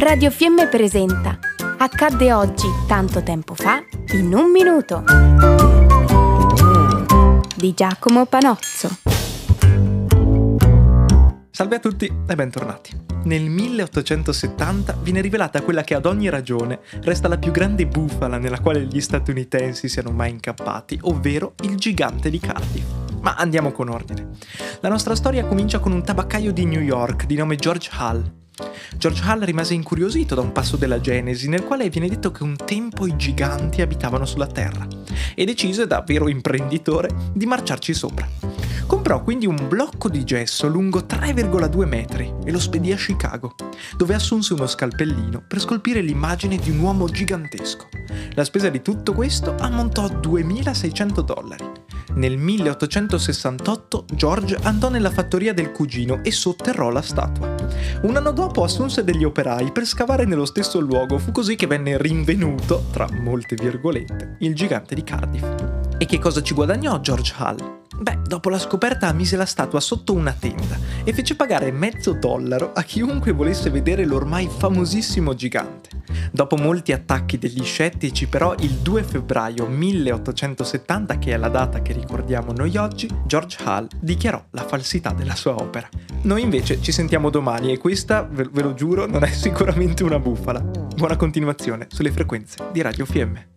Radio Fiemme presenta Accadde oggi, tanto tempo fa, in un minuto. Di Giacomo Panozzo. Salve a tutti e bentornati. Nel 1870 viene rivelata quella che ad ogni ragione resta la più grande bufala nella quale gli statunitensi siano mai incappati, ovvero il gigante di Cardiff. Ma andiamo con ordine. La nostra storia comincia con un tabaccaio di New York di nome George Hull. George Hull rimase incuriosito da un passo della Genesi nel quale viene detto che un tempo i giganti abitavano sulla Terra e decise, da vero imprenditore, di marciarci sopra. Comprò quindi un blocco di gesso lungo 3,2 metri e lo spedì a Chicago, dove assunse uno scalpellino per scolpire l'immagine di un uomo gigantesco. La spesa di tutto questo ammontò a 2600 dollari. Nel 1868 George andò nella fattoria del cugino e sotterrò la statua. Un anno dopo assunse degli operai per scavare nello stesso luogo, fu così che venne rinvenuto, tra molte virgolette, il gigante di Cardiff. E che cosa ci guadagnò George Hull? Beh, dopo la scoperta mise la statua sotto una tenda e fece pagare mezzo dollaro a chiunque volesse vedere l'ormai famosissimo gigante. Dopo molti attacchi degli scettici, però, il 2 febbraio 1870, che è la data che ricordiamo noi oggi, George Hull dichiarò la falsità della sua opera. Noi invece ci sentiamo domani e questa, ve, ve lo giuro, non è sicuramente una bufala. Buona continuazione sulle frequenze di Radio Fiemme.